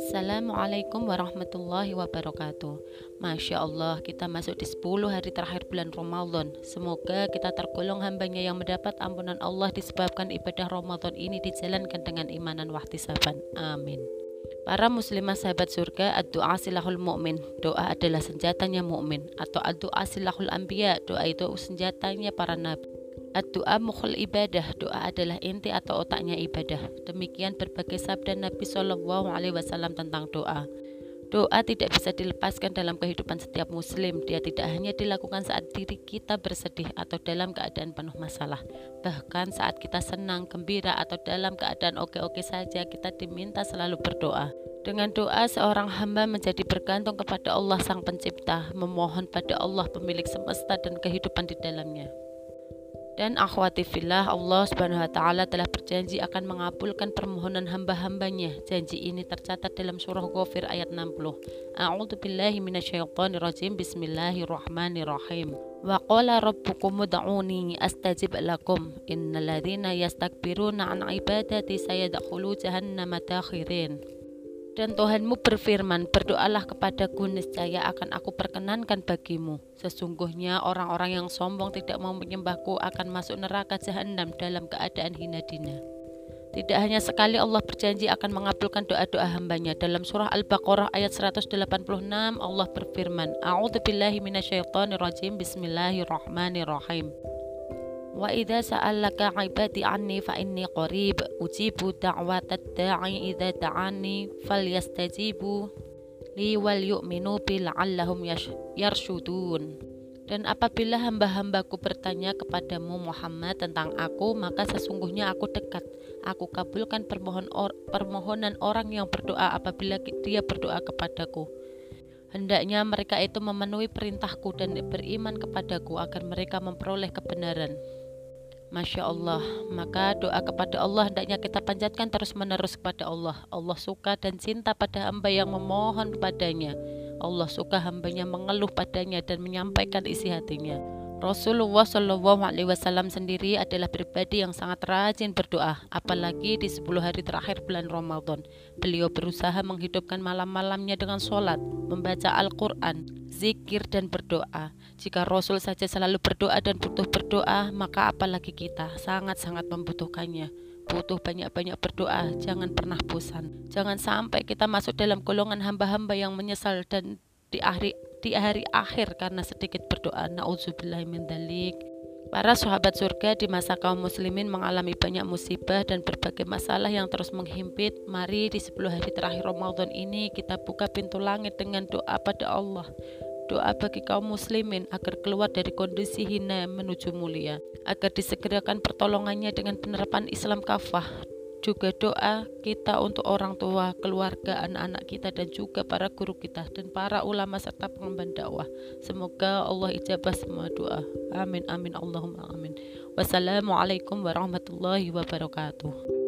Assalamualaikum warahmatullahi wabarakatuh Masya Allah kita masuk di 10 hari terakhir bulan Ramadan Semoga kita tergolong hambanya yang mendapat ampunan Allah Disebabkan ibadah Ramadan ini dijalankan dengan imanan wahtisaban Amin Para muslimah sahabat surga, doa silahul mu'min. Doa adalah senjatanya mukmin atau doa silahul anbiya. Doa itu senjatanya para nabi. Doa mukhul ibadah. Doa adalah inti atau otaknya ibadah. Demikian berbagai sabda Nabi Shallallahu Alaihi Wasallam tentang doa. Doa tidak bisa dilepaskan dalam kehidupan setiap muslim. Dia tidak hanya dilakukan saat diri kita bersedih atau dalam keadaan penuh masalah. Bahkan saat kita senang, gembira atau dalam keadaan oke-oke saja kita diminta selalu berdoa. Dengan doa seorang hamba menjadi bergantung kepada Allah Sang Pencipta, memohon pada Allah pemilik semesta dan kehidupan di dalamnya. Dan akhwati fillah Allah subhanahu wa ta'ala telah berjanji akan mengabulkan permohonan hamba-hambanya. Janji ini tercatat dalam surah Ghafir ayat 60 A'udhu billahi minasyaitonir rajim. Bismillahirrahmanirrahim. Wa qala rabbukum ud'uni astajib lakum. Innal ladhina yastakbiruna an ibadati sayadkhulu jahannama takhirin dan Tuhanmu berfirman, berdoalah kepadaku niscaya akan aku perkenankan bagimu. Sesungguhnya orang-orang yang sombong tidak mau menyembahku akan masuk neraka jahanam dalam keadaan hina dina. Tidak hanya sekali Allah berjanji akan mengabulkan doa-doa hambanya. Dalam surah Al-Baqarah ayat 186 Allah berfirman, A'udzu billahi minasyaitonir rajim. Bismillahirrahmanirrahim. Wa idza sa'alaka 'ibadi 'anni fa inni qarib ujibu da'watad da'i idza ta'ani falyastajibu li wal yu'minu bi la'allahum yarshudun dan apabila hamba-hambaku bertanya kepadamu Muhammad tentang aku, maka sesungguhnya aku dekat. Aku kabulkan permohon or, permohonan orang yang berdoa apabila dia berdoa kepadaku. Hendaknya mereka itu memenuhi perintahku dan beriman kepadaku agar mereka memperoleh kebenaran. Masya Allah. Maka doa kepada Allah hendaknya kita panjatkan terus menerus kepada Allah. Allah suka dan cinta pada hamba yang memohon kepadanya Allah suka hambanya mengeluh padanya dan menyampaikan isi hatinya. Rasulullah Shallallahu Alaihi Wasallam sendiri adalah pribadi yang sangat rajin berdoa, apalagi di 10 hari terakhir bulan Ramadan. Beliau berusaha menghidupkan malam-malamnya dengan sholat, membaca Al-Quran, zikir dan berdoa. Jika Rasul saja selalu berdoa dan butuh berdoa, maka apalagi kita sangat-sangat membutuhkannya. Butuh banyak-banyak berdoa, jangan pernah bosan. Jangan sampai kita masuk dalam golongan hamba-hamba yang menyesal dan di hari di hari akhir karena sedikit berdoa. Nauzubillah min dalik. Para sahabat surga di masa kaum muslimin mengalami banyak musibah dan berbagai masalah yang terus menghimpit. Mari di 10 hari terakhir Ramadan ini kita buka pintu langit dengan doa pada Allah. Doa bagi kaum muslimin agar keluar dari kondisi hina menuju mulia, agar disegerakan pertolongannya dengan penerapan Islam kafah juga doa kita untuk orang tua, keluarga, anak-anak kita dan juga para guru kita dan para ulama serta pengemban dakwah. Semoga Allah ijabah semua doa. Amin amin Allahumma amin. Wassalamualaikum warahmatullahi wabarakatuh.